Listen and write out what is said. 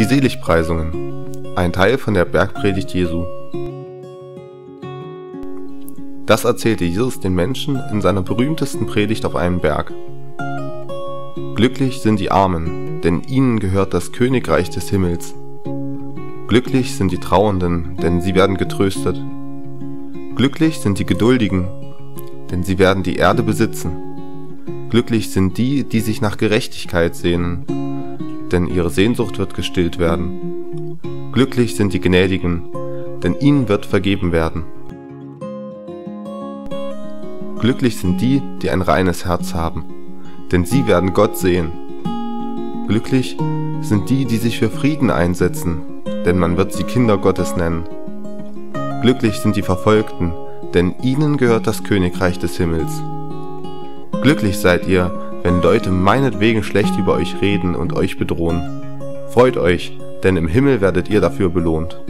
Die Seligpreisungen. Ein Teil von der Bergpredigt Jesu. Das erzählte Jesus den Menschen in seiner berühmtesten Predigt auf einem Berg. Glücklich sind die Armen, denn ihnen gehört das Königreich des Himmels. Glücklich sind die Trauernden, denn sie werden getröstet. Glücklich sind die Geduldigen, denn sie werden die Erde besitzen. Glücklich sind die, die sich nach Gerechtigkeit sehnen, denn ihre Sehnsucht wird gestillt werden. Glücklich sind die Gnädigen, denn ihnen wird vergeben werden. Glücklich sind die, die ein reines Herz haben, denn sie werden Gott sehen. Glücklich sind die, die sich für Frieden einsetzen, denn man wird sie Kinder Gottes nennen. Glücklich sind die Verfolgten, denn ihnen gehört das Königreich des Himmels. Glücklich seid ihr, wenn Leute meinetwegen schlecht über euch reden und euch bedrohen. Freut euch, denn im Himmel werdet ihr dafür belohnt.